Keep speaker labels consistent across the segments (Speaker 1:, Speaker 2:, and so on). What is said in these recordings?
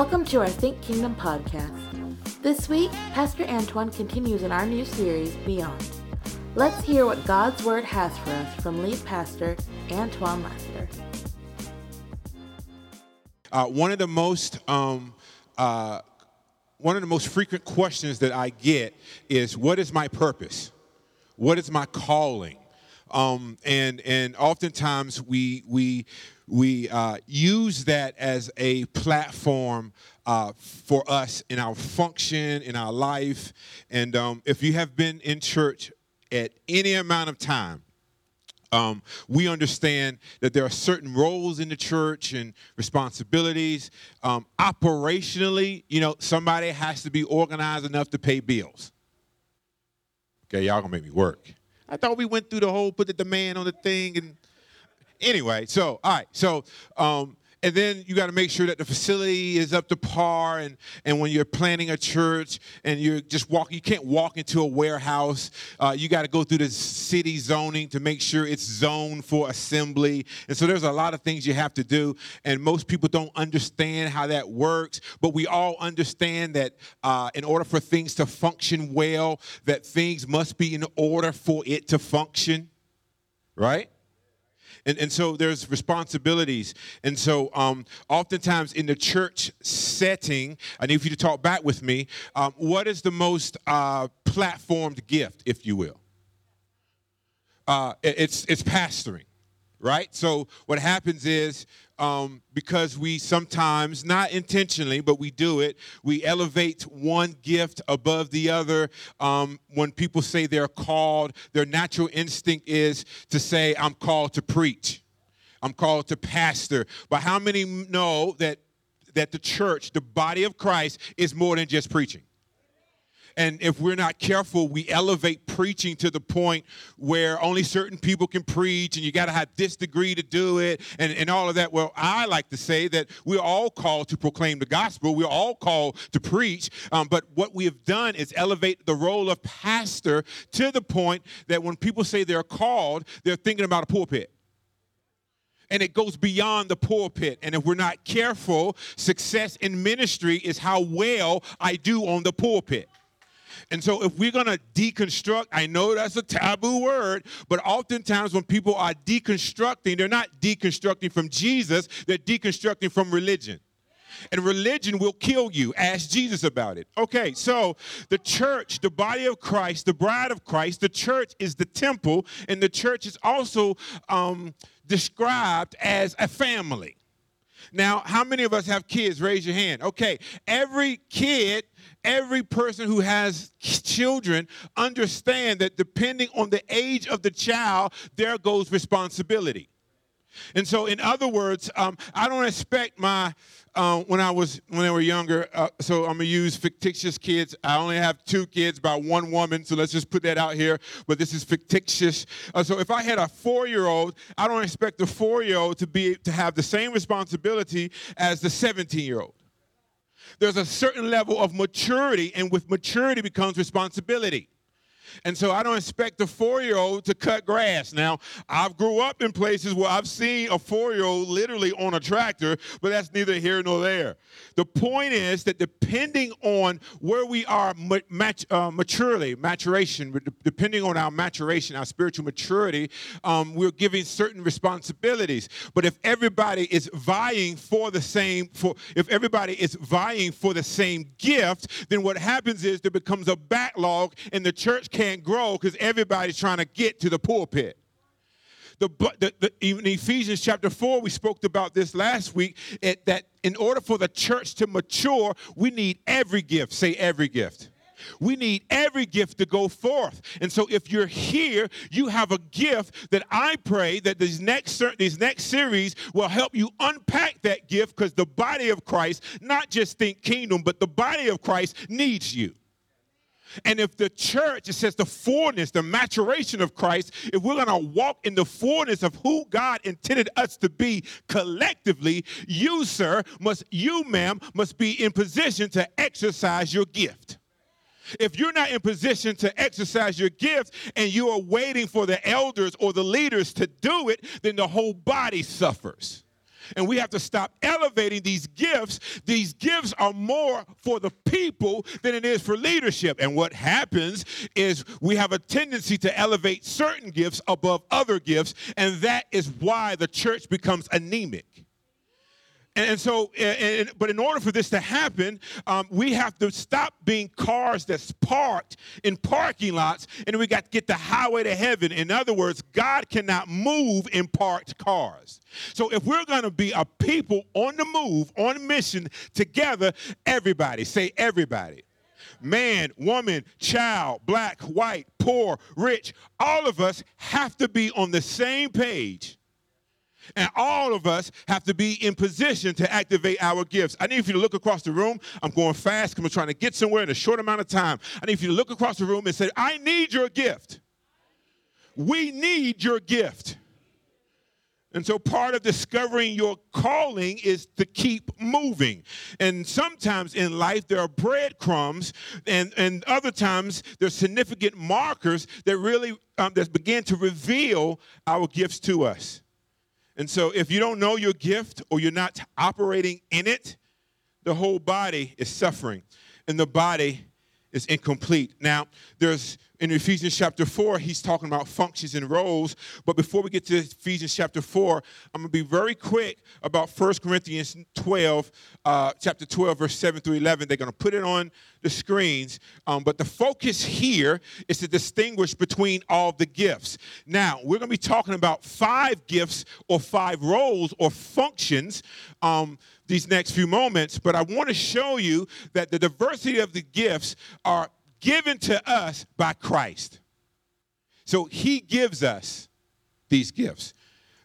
Speaker 1: Welcome to our Think Kingdom podcast. This week, Pastor Antoine continues in our new series, Beyond. Let's hear what God's Word has for us from lead pastor Antoine Lester.
Speaker 2: Uh, one of the most um, uh, one of the most frequent questions that I get is, "What is my purpose? What is my calling?" Um, and and oftentimes we we we uh, use that as a platform uh, for us in our function in our life. And um, if you have been in church at any amount of time, um, we understand that there are certain roles in the church and responsibilities. Um, operationally, you know, somebody has to be organized enough to pay bills. Okay, y'all gonna make me work. I thought we went through the whole put the demand on the thing and anyway. So all right, so um, and then you got to make sure that the facility is up to par and and when you're planning a church and you're just walking you can't walk into a warehouse uh, you got to go through the city zoning to make sure it's zoned for assembly. And so there's a lot of things you have to do and most people don't understand how that works but we all understand that uh, in order for things to function well that things must be in order for it to function right and, and so there's responsibilities. And so um, oftentimes in the church setting, I need for you to talk back with me. Um, what is the most uh, platformed gift, if you will? Uh, it's, it's pastoring, right? So what happens is um, because we sometimes, not intentionally, but we do it, we elevate one gift above the other. Um, when people say they're called, their natural instinct is to say, I'm called to preach, I'm called to pastor. But how many know that, that the church, the body of Christ, is more than just preaching? And if we're not careful, we elevate preaching to the point where only certain people can preach and you got to have this degree to do it and, and all of that. Well, I like to say that we're all called to proclaim the gospel, we're all called to preach. Um, but what we have done is elevate the role of pastor to the point that when people say they're called, they're thinking about a pulpit and it goes beyond the pulpit. And if we're not careful, success in ministry is how well I do on the pulpit. And so, if we're going to deconstruct, I know that's a taboo word, but oftentimes when people are deconstructing, they're not deconstructing from Jesus, they're deconstructing from religion. And religion will kill you. Ask Jesus about it. Okay, so the church, the body of Christ, the bride of Christ, the church is the temple, and the church is also um, described as a family. Now, how many of us have kids? Raise your hand. Okay, every kid every person who has children understand that depending on the age of the child, there goes responsibility. And so, in other words, um, I don't expect my uh, when I was when they were younger. Uh, so I'm gonna use fictitious kids. I only have two kids by one woman, so let's just put that out here. But this is fictitious. Uh, so if I had a four-year-old, I don't expect the four-year-old to be to have the same responsibility as the 17-year-old there's a certain level of maturity, and with maturity becomes responsibility. And so I don't expect a four-year-old to cut grass. Now, I've grew up in places where I've seen a four-year-old literally on a tractor, but that's neither here nor there. The point is that depending on where we are mat- uh, maturely, maturation, depending on our maturation, our spiritual maturity, um, we're giving certain responsibilities. But if everybody is vying for the same, for if everybody is vying for the same gift, then what happens is there becomes a backlog, and the church can't grow because everybody's trying to get to the pulpit. The, the, the, in Ephesians chapter 4, we spoke about this last week, it, that in order for the church to mature, we need every gift. Say every gift. We need every gift to go forth. And so if you're here, you have a gift that I pray that these next these next series will help you unpack that gift because the body of Christ, not just think kingdom, but the body of Christ needs you. And if the church, it says the fullness, the maturation of Christ, if we're going to walk in the fullness of who God intended us to be collectively, you, sir, must, you, ma'am, must be in position to exercise your gift. If you're not in position to exercise your gift and you are waiting for the elders or the leaders to do it, then the whole body suffers. And we have to stop elevating these gifts. These gifts are more for the people than it is for leadership. And what happens is we have a tendency to elevate certain gifts above other gifts, and that is why the church becomes anemic. And, so, and, but in order for this to happen, um, we have to stop being cars that's parked in parking lots, and we got to get the highway to heaven. In other words, God cannot move in parked cars. So if we're going to be a people on the move, on mission together, everybody, say everybody man, woman, child, black, white, poor, rich, all of us have to be on the same page and all of us have to be in position to activate our gifts. I need you to look across the room. I'm going fast because I'm trying to get somewhere in a short amount of time. I need you to look across the room and say, I need your gift. We need your gift. And so part of discovering your calling is to keep moving. And sometimes in life there are breadcrumbs, and, and other times there's significant markers that really um, that begin to reveal our gifts to us. And so, if you don't know your gift or you're not operating in it, the whole body is suffering and the body is incomplete. Now, there's in Ephesians chapter 4, he's talking about functions and roles. But before we get to Ephesians chapter 4, I'm going to be very quick about 1 Corinthians 12, uh, chapter 12, verse 7 through 11. They're going to put it on the screens. Um, but the focus here is to distinguish between all the gifts. Now, we're going to be talking about five gifts or five roles or functions. Um, these next few moments, but I want to show you that the diversity of the gifts are given to us by Christ. So he gives us these gifts.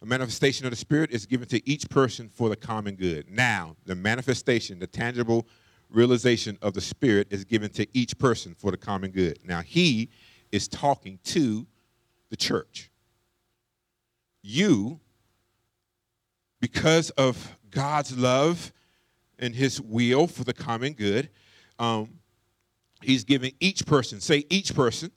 Speaker 2: A manifestation of the Spirit is given to each person for the common good. Now, the manifestation, the tangible realization of the Spirit is given to each person for the common good. Now, he is talking to the church. You, because of God's love and his will for the common good, um, He's giving each person, say each person,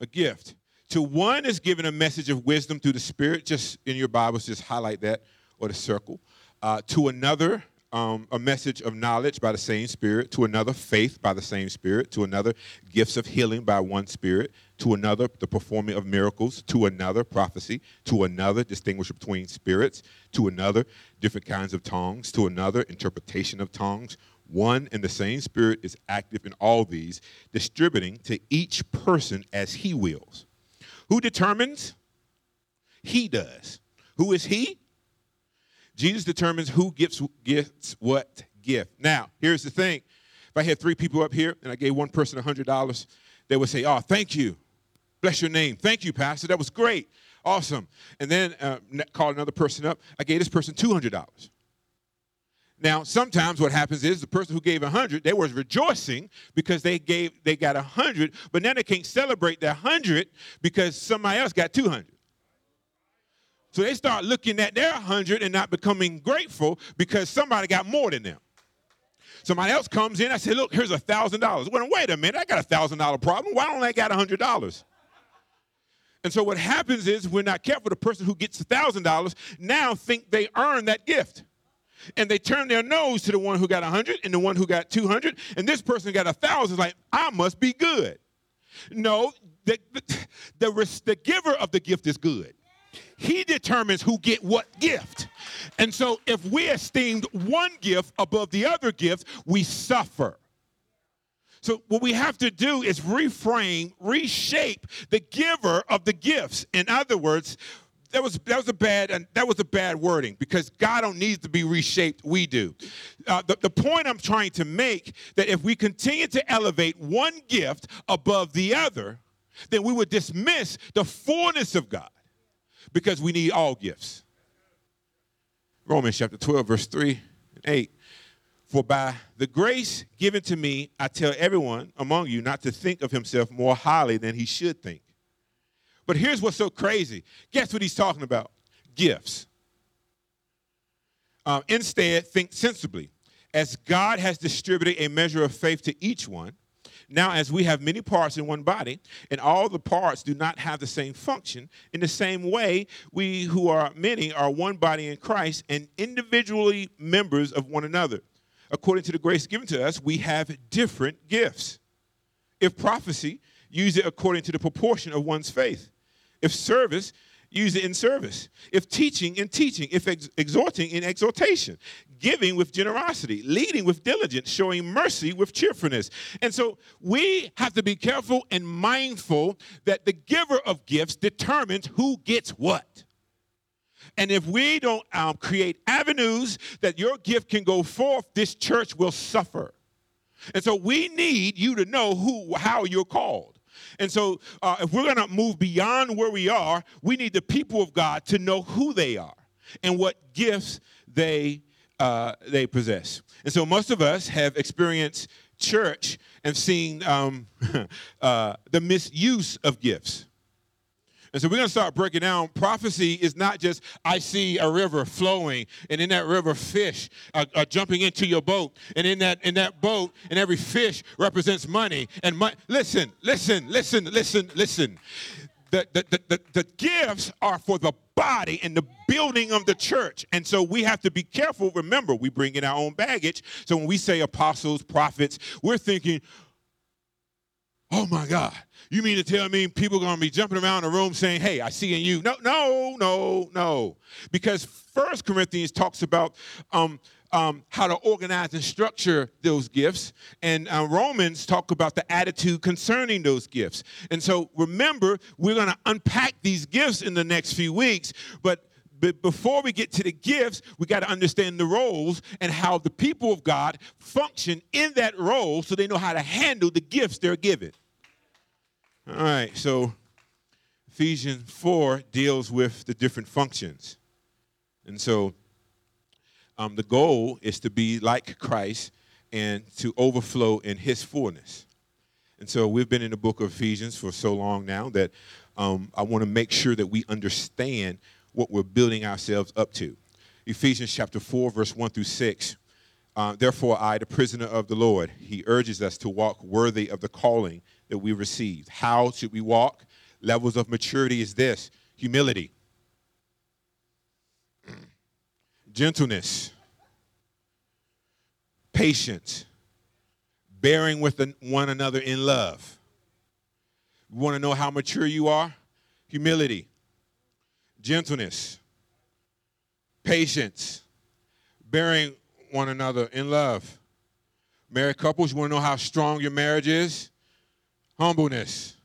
Speaker 2: a gift. To one is given a message of wisdom through the Spirit. Just in your Bibles, just highlight that or the circle. Uh, to another, um, a message of knowledge by the same Spirit. To another, faith by the same Spirit. To another, gifts of healing by one Spirit. To another, the performing of miracles. To another, prophecy. To another, distinguish between spirits. To another, different kinds of tongues. To another, interpretation of tongues one and the same Spirit is active in all these, distributing to each person as He wills. Who determines? He does. Who is He? Jesus determines who gets, gets what gift. Now, here's the thing. If I had three people up here and I gave one person $100, they would say, Oh, thank you. Bless your name. Thank you, Pastor. That was great. Awesome. And then uh, call another person up. I gave this person $200. Now, sometimes what happens is the person who gave 100, they was rejoicing because they gave they got 100, but now they can't celebrate their 100 because somebody else got 200. So they start looking at their 100 and not becoming grateful because somebody got more than them. Somebody else comes in, I say, look, here's a $1,000. Well, wait a minute, I got a $1,000 problem. Why don't I got $100? And so what happens is we're not careful. The person who gets $1,000 now think they earn that gift and they turn their nose to the one who got 100 and the one who got 200 and this person got a 1000 like i must be good. No the, the, the, the giver of the gift is good. He determines who get what gift. And so if we esteemed one gift above the other gift we suffer. So what we have to do is reframe reshape the giver of the gifts. In other words that was that was a bad and that was a bad wording because God don't need to be reshaped. We do. Uh, the, the point I'm trying to make that if we continue to elevate one gift above the other, then we would dismiss the fullness of God because we need all gifts. Romans chapter 12, verse 3 and 8. For by the grace given to me, I tell everyone among you not to think of himself more highly than he should think but here's what's so crazy. Guess what he's talking about? Gifts. Um, instead, think sensibly. As God has distributed a measure of faith to each one, Now, as we have many parts in one body, and all the parts do not have the same function, in the same way, we who are many are one body in Christ and individually members of one another. According to the grace given to us, we have different gifts. If prophecy, use it according to the proportion of one's faith. If service, use it in service. If teaching, in teaching. If ex- exhorting, in exhortation. Giving with generosity. Leading with diligence. Showing mercy with cheerfulness. And so we have to be careful and mindful that the giver of gifts determines who gets what. And if we don't um, create avenues that your gift can go forth, this church will suffer. And so we need you to know who, how you're called. And so, uh, if we're going to move beyond where we are, we need the people of God to know who they are and what gifts they uh, they possess. And so, most of us have experienced church and seen um, uh, the misuse of gifts. And so we're going to start breaking down. Prophecy is not just, I see a river flowing, and in that river, fish are, are, jumping into your boat. And in that, in that boat, and every fish represents money. And money. listen, listen, listen, listen, listen. The, the, the, the, the gifts are for the body and the building of the church. And so we have to be careful. Remember, we bring in our own baggage. So when we say apostles, prophets, we're thinking, oh my God, you mean to tell me people are going to be jumping around the room saying, hey, I see in you? No, no, no, no. Because First Corinthians talks about um, um, how to organize and structure those gifts. And uh, Romans talk about the attitude concerning those gifts. And so remember, we're going to unpack these gifts in the next few weeks. But but before we get to the gifts, we got to understand the roles and how the people of God function in that role so they know how to handle the gifts they're given. All right, so Ephesians 4 deals with the different functions. And so um, the goal is to be like Christ and to overflow in his fullness. And so we've been in the book of Ephesians for so long now that um, I want to make sure that we understand what we're building ourselves up to. Ephesians chapter 4, verse 1 through 6. Uh, Therefore, I, the prisoner of the Lord, he urges us to walk worthy of the calling that we received. How should we walk? Levels of maturity is this humility, gentleness, patience, bearing with one another in love. You want to know how mature you are? Humility, gentleness, patience, bearing one another in love. Married couples, you want to know how strong your marriage is? humbleness,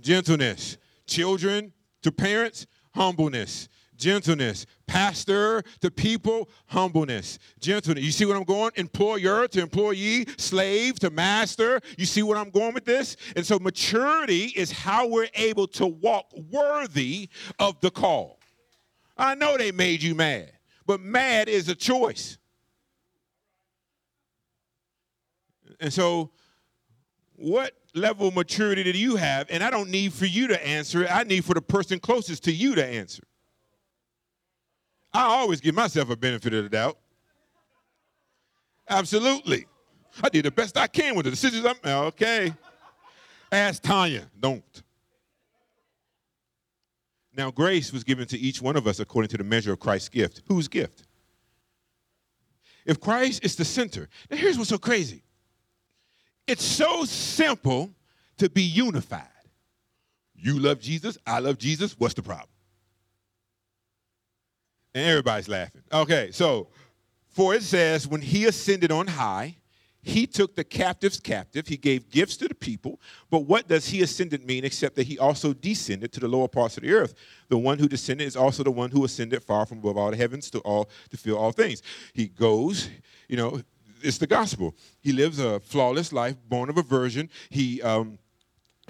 Speaker 2: gentleness. Children to parents, humbleness, gentleness. Pastor to people, humbleness, gentleness. You see what I'm going? Employer to employee, slave to master. You see what I'm going with this? And so maturity is how we're able to walk worthy of the call. I know they made you mad, but mad is a choice. And so, what level of maturity do you have? And I don't need for you to answer it. I need for the person closest to you to answer. I always give myself a benefit of the doubt. Absolutely. I did the best I can with the decisions I'm okay. Ask Tanya, don't. Now, grace was given to each one of us according to the measure of Christ's gift. Whose gift? If Christ is the center, now here's what's so crazy. It's so simple to be unified. You love Jesus, I love Jesus. What's the problem? And everybody's laughing. Okay, so for it says, when he ascended on high, he took the captives captive. He gave gifts to the people. But what does he ascended mean except that he also descended to the lower parts of the earth? The one who descended is also the one who ascended far from above all the heavens to all to fill all things. He goes, you know, it's the gospel. He lives a flawless life, born of a virgin. He um,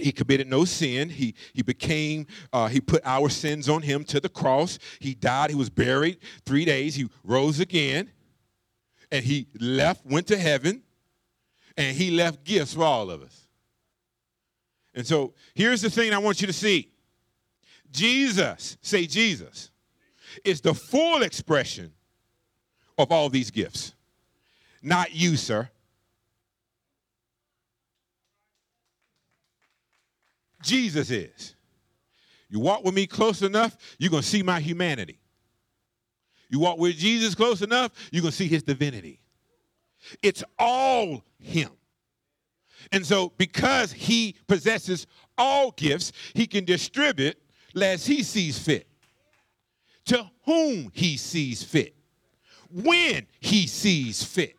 Speaker 2: he committed no sin. He, he became, uh, he put our sins on him to the cross. He died. He was buried three days. He rose again. And he left, went to heaven. And he left gifts for all of us. And so here's the thing I want you to see Jesus, say Jesus, is the full expression of all these gifts not you, sir. Jesus is. You walk with me close enough, you're going to see my humanity. You walk with Jesus close enough, you're going to see his divinity. It's all him. And so, because he possesses all gifts, he can distribute as he sees fit, to whom he sees fit, when he sees fit.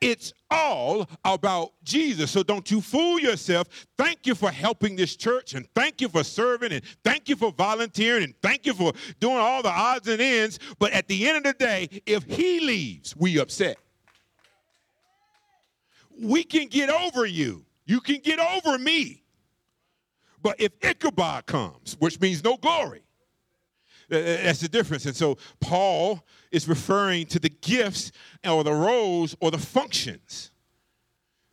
Speaker 2: It's all about Jesus. So don't you fool yourself. Thank you for helping this church and thank you for serving and thank you for volunteering and thank you for doing all the odds and ends. But at the end of the day, if he leaves, we upset. We can get over you. You can get over me. But if Ichabod comes, which means no glory, that's the difference. And so Paul is referring to the gifts or the roles or the functions.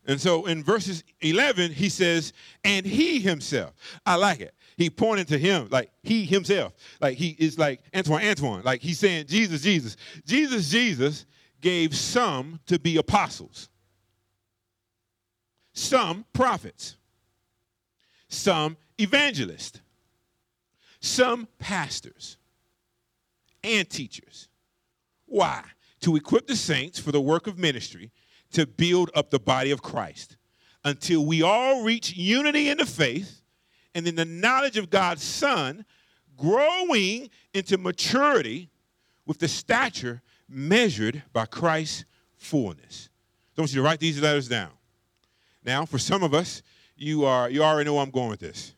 Speaker 2: And so in verses 11, he says, and he himself. I like it. He pointed to him, like he himself. Like he is like Antoine, Antoine. Like he's saying, Jesus, Jesus. Jesus, Jesus gave some to be apostles, some prophets, some evangelists, some pastors, and teachers. Why? To equip the saints for the work of ministry, to build up the body of Christ until we all reach unity in the faith and in the knowledge of God's Son, growing into maturity with the stature measured by Christ's fullness. So I want you to write these letters down. Now, for some of us, you are you already know where I'm going with this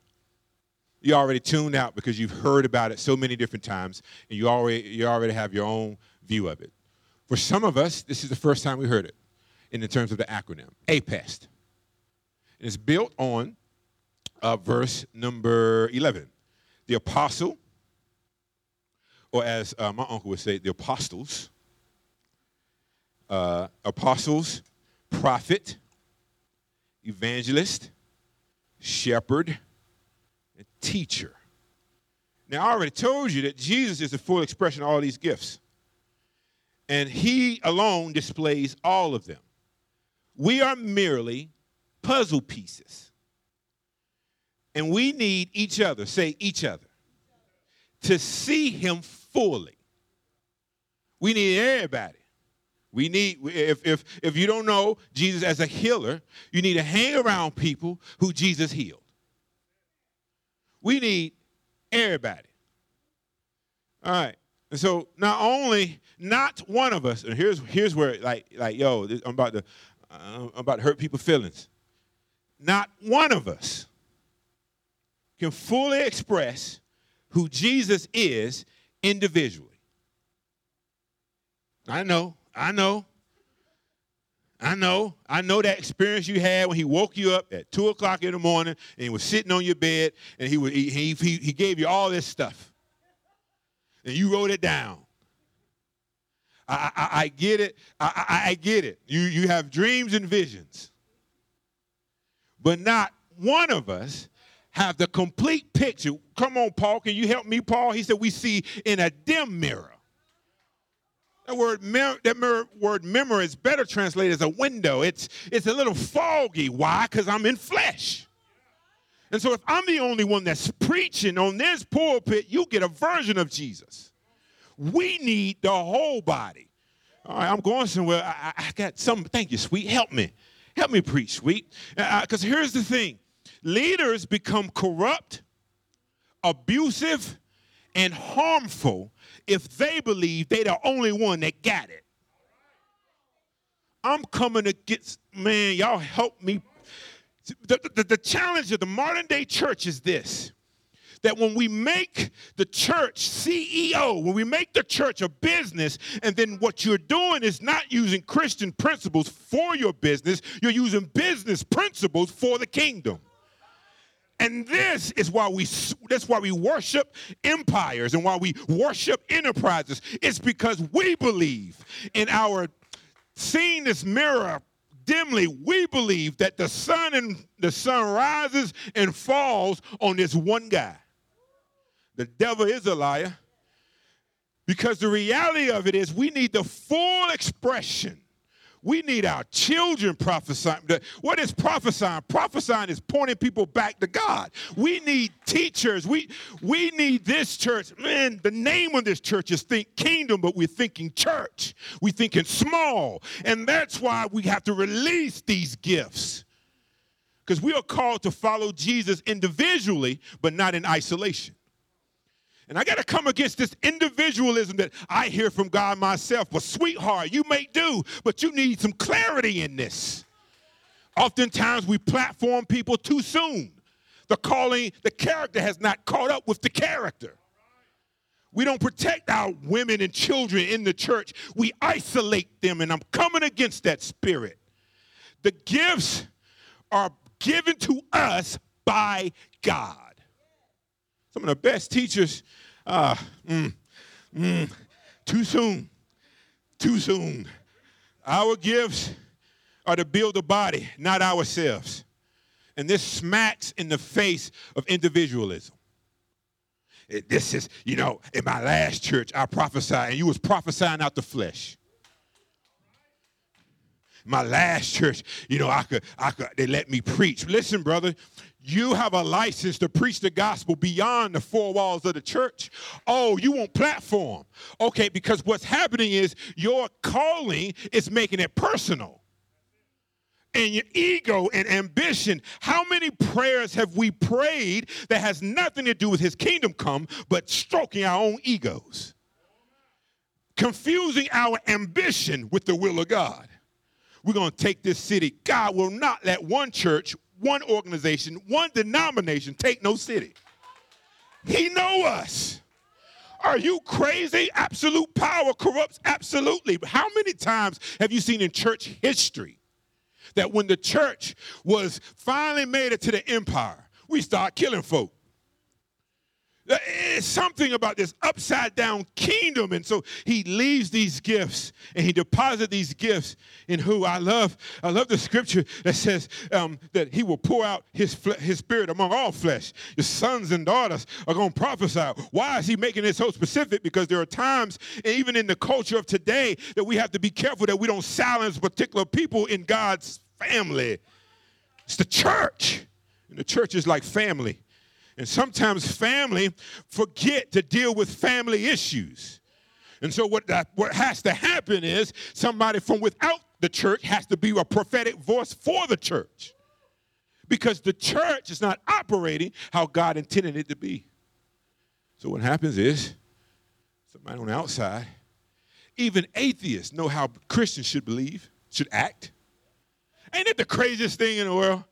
Speaker 2: you already tuned out because you've heard about it so many different times and you already, you already have your own view of it. For some of us, this is the first time we heard it in the terms of the acronym, APEST. It's built on uh, verse number 11. The apostle, or as uh, my uncle would say, the apostles, uh, apostles, prophet, evangelist, shepherd, teacher. Now, I already told you that Jesus is the full expression of all these gifts, and he alone displays all of them. We are merely puzzle pieces, and we need each other, say each other, to see him fully. We need everybody. We need, if, if, if you don't know Jesus as a healer, you need to hang around people who Jesus healed. We need everybody. All right. And so not only not one of us, and here's here's where like like yo, I'm about to I'm about to hurt people's feelings. Not one of us can fully express who Jesus is individually. I know, I know. I know. I know that experience you had when he woke you up at 2 o'clock in the morning and he was sitting on your bed and he, he, he, he gave you all this stuff. And you wrote it down. I, I, I get it. I, I, I get it. You, you have dreams and visions. But not one of us have the complete picture. Come on, Paul. Can you help me, Paul? He said, We see in a dim mirror. That word, that mirror, word mirror is better translated as a window. It's, it's a little foggy. Why? Because I'm in flesh. And so if I'm the only one that's preaching on this pulpit, you get a version of Jesus. We need the whole body. All right, I'm going somewhere. I, I got some. Thank you, sweet. Help me. Help me preach, sweet. Because uh, here's the thing leaders become corrupt, abusive, and harmful if they believe they're the only one that got it. I'm coming against, man, y'all help me. The, the, the challenge of the modern day church is this that when we make the church CEO, when we make the church a business, and then what you're doing is not using Christian principles for your business, you're using business principles for the kingdom. And this is why we that's why we worship empires and why we worship enterprises. It's because we believe in our seeing this mirror dimly, we believe that the sun and the sun rises and falls on this one guy. The devil is a liar. Because the reality of it is we need the full expression. We need our children prophesying. What is prophesying? Prophesying is pointing people back to God. We need teachers. We we need this church. Man, the name of this church is Think Kingdom, but we're thinking church. We're thinking small. And that's why we have to release these gifts. Because we are called to follow Jesus individually, but not in isolation. And I got to come against this individualism that I hear from God myself. But, sweetheart, you may do, but you need some clarity in this. Oftentimes, we platform people too soon. The calling, the character has not caught up with the character. We don't protect our women and children in the church, we isolate them, and I'm coming against that spirit. The gifts are given to us by God. Some of the best teachers, uh, mm, mm, too soon, too soon. Our gifts are to build the body, not ourselves. And this smacks in the face of individualism. It, this is, you know, in my last church, I prophesied, and you was prophesying out the flesh my last church, you know, I could, I could, they let me preach. Listen, brother, you have a license to preach the gospel beyond the four walls of the church. Oh, you want platform. Okay, because what's happening is your calling is making it personal. And your ego and ambition. How many prayers have we prayed that has nothing to do with his kingdom come, but stroking our own egos? Confusing our ambition with the will of God. We're going to take this city. God will not let one church one organization, one denomination take no city. He know us. Are you crazy? Absolute power corrupts absolutely. How many times have you seen in church history that when the church was finally made it to the empire, we start killing folk? It's something about this upside down kingdom. And so he leaves these gifts and he deposits these gifts in who I love. I love the scripture that says um, that he will pour out his, his spirit among all flesh. Your sons and daughters are going to prophesy. Why is he making it so specific? Because there are times, even in the culture of today, that we have to be careful that we don't silence particular people in God's family. It's the church. And the church is like family. And sometimes family forget to deal with family issues. And so what that what has to happen is somebody from without the church has to be a prophetic voice for the church. Because the church is not operating how God intended it to be. So what happens is somebody on the outside, even atheists know how Christians should believe, should act. Ain't it the craziest thing in the world?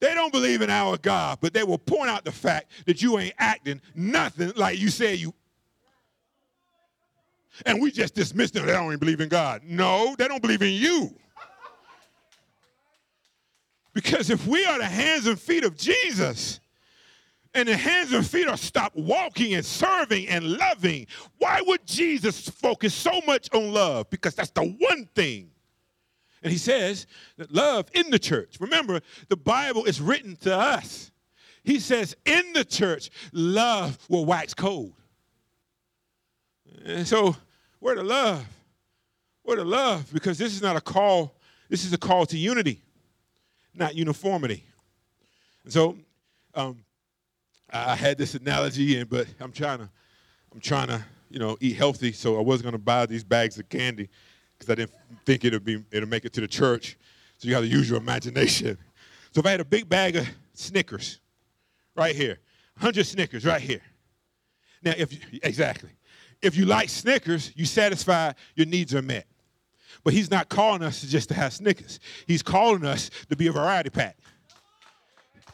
Speaker 2: They don't believe in our God, but they will point out the fact that you ain't acting nothing like you say you. And we just dismiss them. They don't even believe in God. No, they don't believe in you. Because if we are the hands and feet of Jesus, and the hands and feet are stopped walking and serving and loving, why would Jesus focus so much on love? Because that's the one thing and he says that love in the church. Remember, the Bible is written to us. He says, in the church, love will wax cold. And so, where the love? Where the love? Because this is not a call, this is a call to unity, not uniformity. And so, um, I had this analogy, in, but I'm trying to, I'm trying to, you know, eat healthy. So I was going to buy these bags of candy because I didn't think it'd be it'll make it to the church. So you got to use your imagination. So if I had a big bag of Snickers, right here, 100 Snickers right here. Now, if you, exactly, if you like Snickers, you satisfy your needs are met. But he's not calling us just to have Snickers. He's calling us to be a variety pack.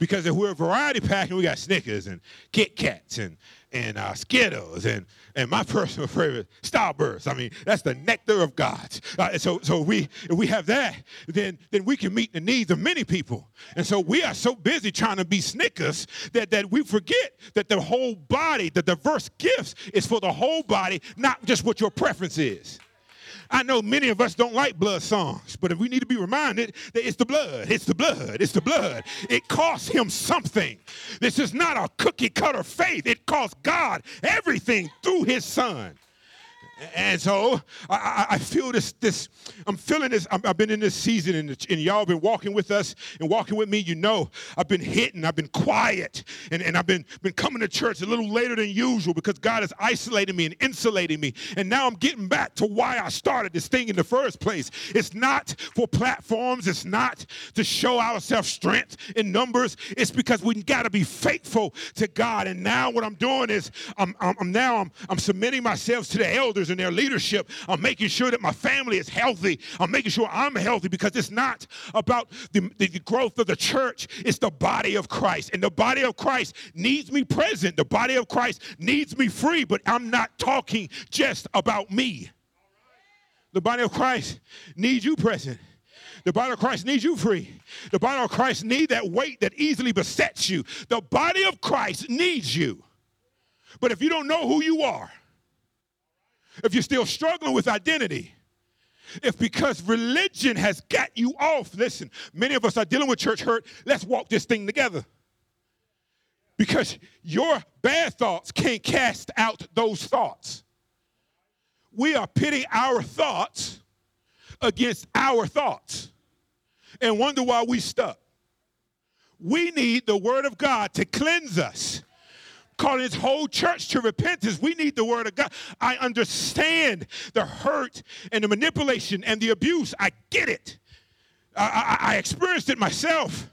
Speaker 2: Because if we're a variety pack and we got Snickers and Kit Kats and, and uh, Skittles and, and my personal favorite, Starburst. I mean, that's the nectar of God. Uh, so so we, if we have that, then, then we can meet the needs of many people. And so we are so busy trying to be Snickers that, that we forget that the whole body, the diverse gifts, is for the whole body, not just what your preference is. I know many of us don't like blood songs, but if we need to be reminded that it's the blood, it's the blood, it's the blood. It costs him something. This is not a cookie cutter faith. It costs God everything through his son. And so I, I, feel this, this, I'm feeling this. i have been in this season and, and y'all been walking with us and walking with me. You know, I've been hitting, I've been quiet, and, and I've been, been coming to church a little later than usual because God has isolated me and insulated me. And now I'm getting back to why I started this thing in the first place. It's not for platforms, it's not to show ourselves strength in numbers. It's because we got to be faithful to God. And now what I'm doing is I'm, I'm, I'm now I'm, I'm submitting myself to the elders and their leadership. I'm making sure that my family is healthy. I'm making sure I'm healthy because it's not about the, the growth of the church, it's the body of Christ. And the body of Christ needs me present. The body of Christ needs me free, but I'm not talking just about me. The body of Christ needs you present. The body of Christ needs you free. The body of Christ needs that weight that easily besets you. The body of Christ needs you. But if you don't know who you are, if you're still struggling with identity, if because religion has got you off, listen, many of us are dealing with church hurt. Let's walk this thing together. Because your bad thoughts can't cast out those thoughts. We are pitting our thoughts against our thoughts and wonder why we stuck. We need the word of God to cleanse us calling his whole church to repentance. We need the word of God. I understand the hurt and the manipulation and the abuse. I get it. I, I, I experienced it myself.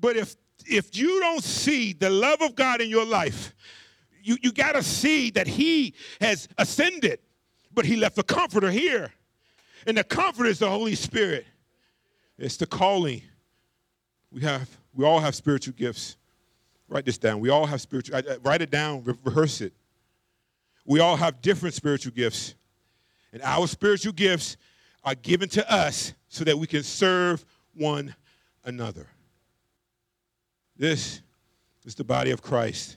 Speaker 2: But if if you don't see the love of God in your life, you, you got to see that He has ascended, but He left the comforter here. And the comforter is the Holy Spirit. It's the calling. We have, we all have spiritual gifts. Write this down. We all have spiritual, write it down, re- rehearse it. We all have different spiritual gifts. And our spiritual gifts are given to us so that we can serve one another. This is the body of Christ.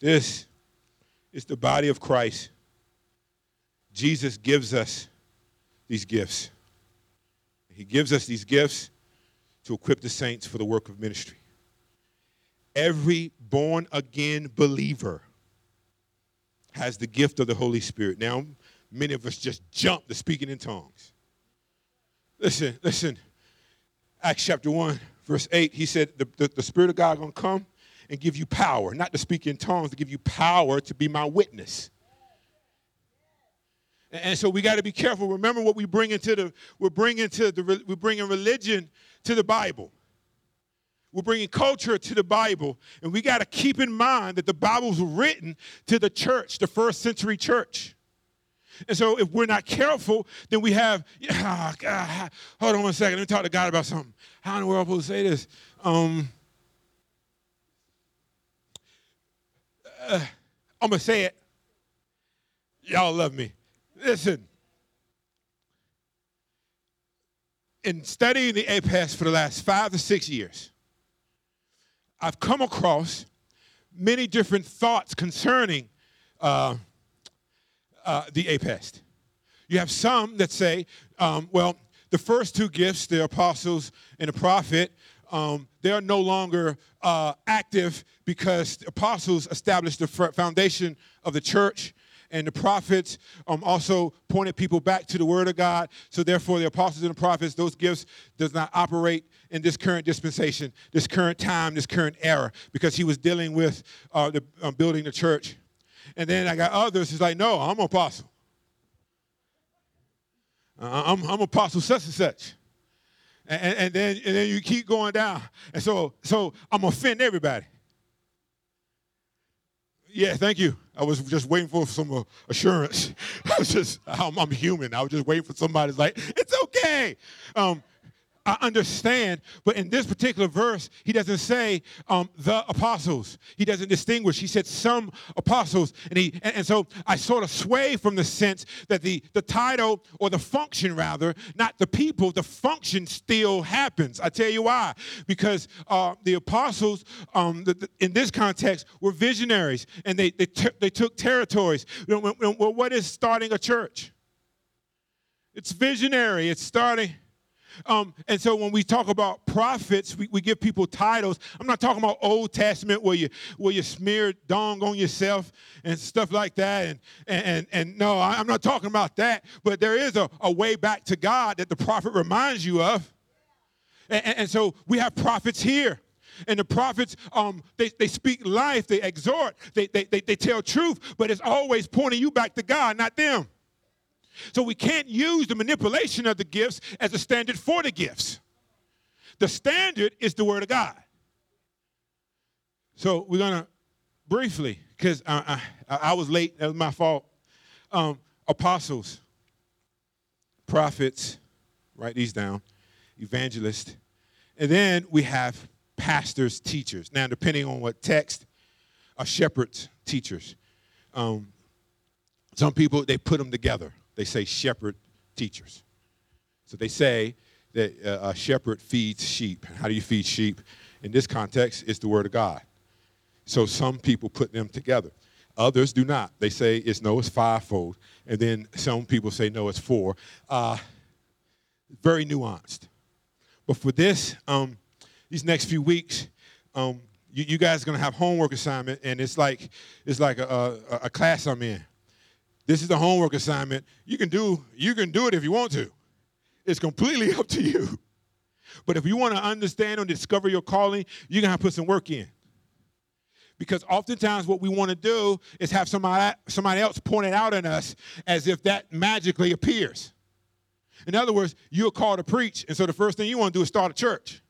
Speaker 2: This is the body of Christ. Jesus gives us these gifts. He gives us these gifts to equip the saints for the work of ministry every born again believer has the gift of the Holy Spirit. Now, many of us just jump to speaking in tongues. Listen, listen. Acts chapter 1, verse 8, he said, The, the, the Spirit of God going to come and give you power, not to speak in tongues, to give you power to be my witness. And so we got to be careful. Remember what we bring into the we're bringing to the we're bringing religion to the Bible. We're bringing culture to the Bible, and we got to keep in mind that the Bible was written to the church, the first century church. And so, if we're not careful, then we have, oh God, hold on one second, let me talk to God about something. How in the world am I supposed to say this? Um, uh, I'm to say it. Y'all love me. Listen. In studying the APEST for the last five to six years, I've come across many different thoughts concerning uh, uh, the APEST. You have some that say, um, well, the first two gifts, the apostles and the prophet, um, they are no longer uh, active because the apostles established the foundation of the church and the prophets um, also pointed people back to the word of god so therefore the apostles and the prophets those gifts does not operate in this current dispensation this current time this current era because he was dealing with uh, the, uh, building the church and then i got others who's like no i'm an apostle uh, I'm, I'm apostle such and such and, and, then, and then you keep going down and so so i'm gonna offend everybody yeah, thank you. I was just waiting for some uh, assurance. I was just, I'm, I'm, human. I was just waiting for somebody's like, it's okay. Um, I understand, but in this particular verse, he doesn't say um, the apostles. He doesn't distinguish. He said some apostles, and he and, and, so I sort of sway from the sense that the the title or the function rather, not the people, the function still happens. I tell you why, because uh, the apostles, um, the, the, in this context, were visionaries, and they they, they took territories. Well, what is starting a church? It's visionary. It's starting Um, and so when we talk about prophets, we, we give people titles. I'm not talking about Old Testament where you where you smear dong on yourself and stuff like that. And and and, and no, I'm not talking about that. But there is a, a way back to God that the prophet reminds you of. And, and, and so we have prophets here. And the prophets, um, they, they speak life, they exhort, they, they, they, they tell truth, but it's always pointing you back to God, not them. So we can't use the manipulation of the gifts as a standard for the gifts. The standard is the Word of God. So we're going to briefly, because I, I, I, was late, that was my fault. Um, apostles, prophets, write these down, evangelists, and then we have pastors, teachers. Now, depending on what text, are shepherds, teachers. Um, some people, they put them together they say shepherd teachers. So they say that uh, a shepherd feeds sheep. How do you feed sheep? In this context, it's the word of God. So some people put them together. Others do not. They say it's no, it's fivefold. And then some people say no, it's four. Uh, very nuanced. But for this, um, these next few weeks, um, you, you, guys are gonna have homework assignment, and it's like it's like a, a, a class I'm in. This is the homework assignment. You can do you can do it if you want to. It's completely up to you. But if you want to understand and discover your calling, you're gonna have to put some work in. Because oftentimes what we want to do is have somebody, somebody else point it out in us as if that magically appears. In other words, you're called to preach, and so the first thing you want to do is start a church.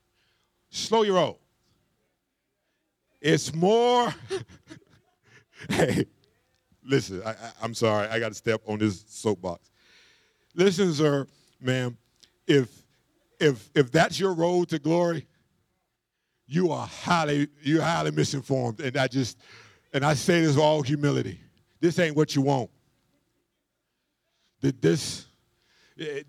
Speaker 2: Slow your roll. It's more. hey, listen, I, am sorry, I got to step on this soapbox. Listen, sir, ma'am, if if if that's your road to glory, you are highly you're highly misinformed, and I just and I say this with all humility. This ain't what you want. That This eh,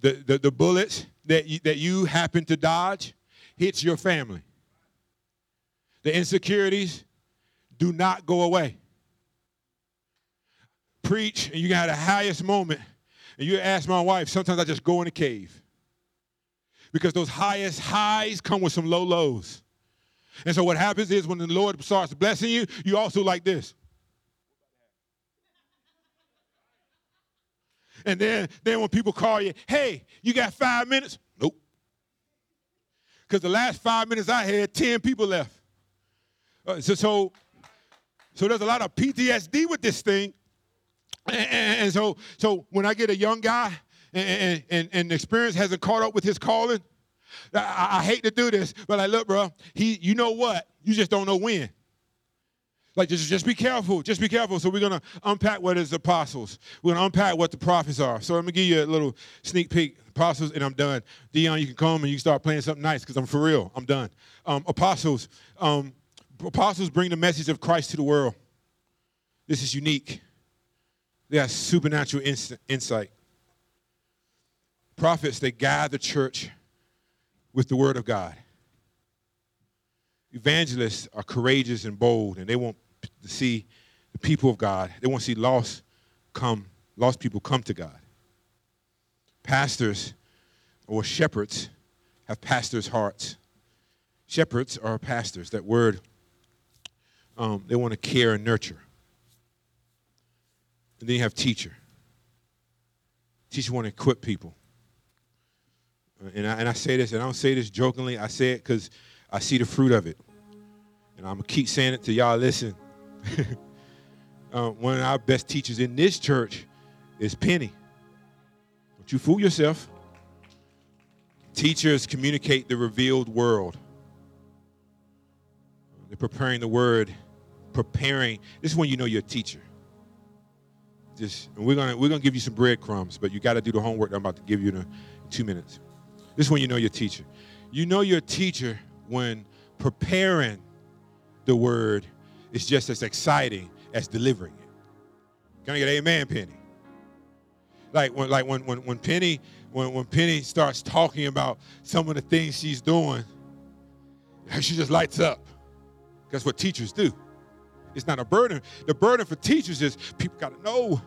Speaker 2: the the, the bullets that you, that you happen to dodge hits your family. The insecurities do not go away preach and you got the highest moment, and you ask my wife, sometimes I just go in a cave. Because those highest highs come with some low lows. And so what happens is when the Lord starts blessing you, you also like this. And then, then when people call you, hey, you got five minutes? Nope. Because the last five minutes I had, 10 people left. Uh, so, so, so there's a lot of PTSD with this thing and, and, so, so when I get a young guy and, and, and experience hasn't caught up with his calling, I, I hate to do this, but I look, bro, he, you know what? You just don't know when. Like, just, just be careful. Just be careful. So, we're going to unpack what is apostles. We're going to unpack what the prophets are. So, going to give you a little sneak peek. Apostles, and I'm done. Dion, you can come and you can start playing something nice because I'm for real. I'm done. Um, apostles. Um, apostles bring the message of Christ to the world. This is unique. They have supernatural insight. Prophets, they guide the church with the word of God. Evangelists are courageous and bold, and they want to see the people of God. They want to see lost come, lost people come to God. Pastors or shepherds have pastors' hearts. Shepherds are pastors. That word, um, they want to care and nurture. And then you have teacher. Teacher want to equip people. And I, and I say this, and I don't say this jokingly. I say it because I see the fruit of it. And I'm going to keep saying it to y'all listen. uh, one of our best teachers in this church is Penny. Don't you fool yourself. Teachers communicate the revealed world. They're preparing the word, preparing. This is when you know you're a teacher just we're gonna we're gonna give you some breadcrumbs, but you got to do the homework I'm about to give you in, two minutes. This is when you know your teacher. You know your teacher when preparing the word is just as exciting as delivering it. Can I get amen, Penny? Like when like when when, when Penny when, when Penny starts talking about some of the things she's doing, she just lights up. That's what teachers do. It's not a burden. The burden for teachers is people got to know.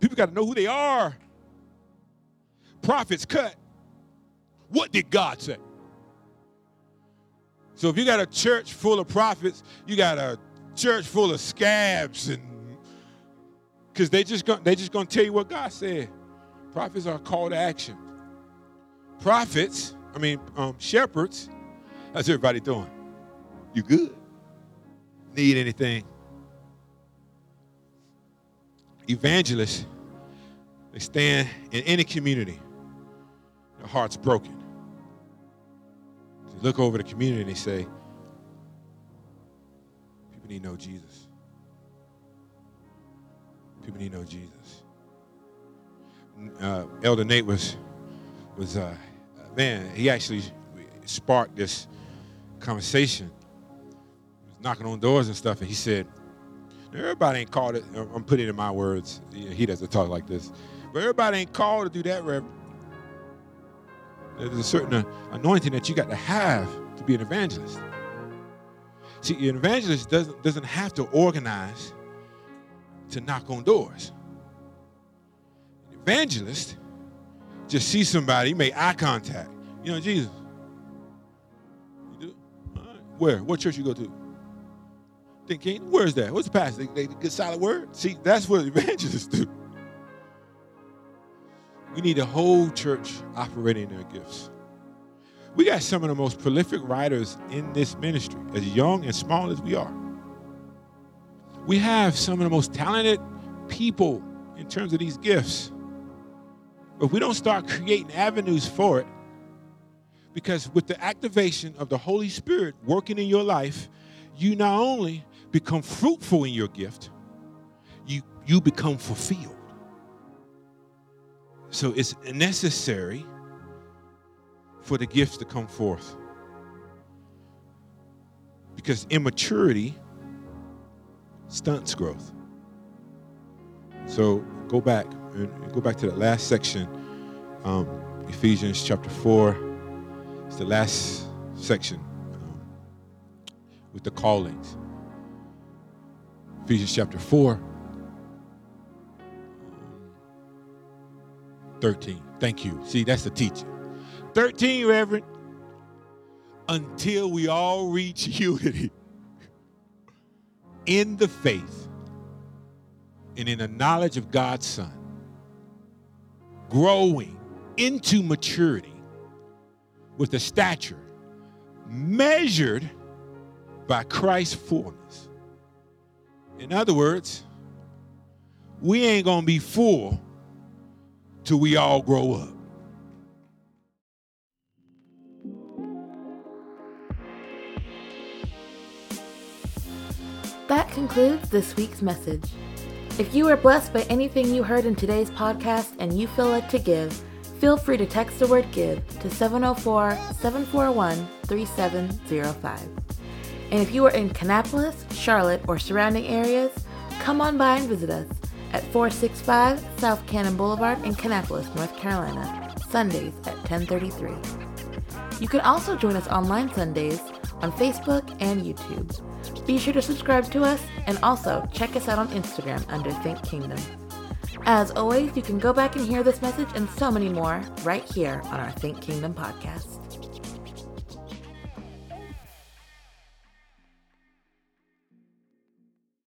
Speaker 2: People got to know who they are. Prophets cut. What did God say? So if you got a church full of prophets, you got a church full of scabs and because they just going they just gonna tell you what God said. Prophets are called to action. Prophets, I mean um, shepherds. How's everybody doing? You good? Need anything? Evangelists, they stand in any community. Their heart's broken. They look over the community and they say, people need to know Jesus. People need to know Jesus. Uh, Elder Nate was was uh, man. He actually sparked this conversation. Knocking on doors and stuff, and he said, "Everybody ain't called it." I'm putting it in my words. He doesn't talk like this, but everybody ain't called to do that, Reverend. There's a certain uh, anointing that you got to have to be an evangelist. See, an evangelist doesn't doesn't have to organize to knock on doors. An evangelist just see somebody, make eye contact. You know, Jesus. You do? Where? What church you go to? Think King? Where's that? What's the pastor? They, they get solid word? See, that's what evangelists do. We need the whole church operating their gifts. We got some of the most prolific writers in this ministry, as young and small as we are. We have some of the most talented people in terms of these gifts. But we don't start creating avenues for it, because with the activation of the Holy Spirit working in your life, you not only become fruitful in your gift, you, you become fulfilled. So it's necessary for the gifts to come forth. Because immaturity stunts growth. So go back and go back to the last section, um, Ephesians chapter 4. It's the last section um, with the callings. Ephesians chapter 4, 13. Thank you. See, that's the teaching. 13, Reverend. Until we all reach unity in the faith and in the knowledge of God's Son, growing into maturity with a stature measured by Christ's fullness. In other words, we ain't going to be full till we all grow up.
Speaker 1: That concludes this week's message. If you were blessed by anything you heard in today's podcast and you feel led to give, feel free to text the word give to 704 741 3705. And if you are in Kannapolis, Charlotte, or surrounding areas, come on by and visit us at 465 South Cannon Boulevard in Kannapolis, North Carolina, Sundays at 1033. You can also join us online Sundays on Facebook and YouTube. Be sure to subscribe to us and also check us out on Instagram under Think Kingdom. As always, you can go back and hear this message and so many more right here on our Think Kingdom podcast.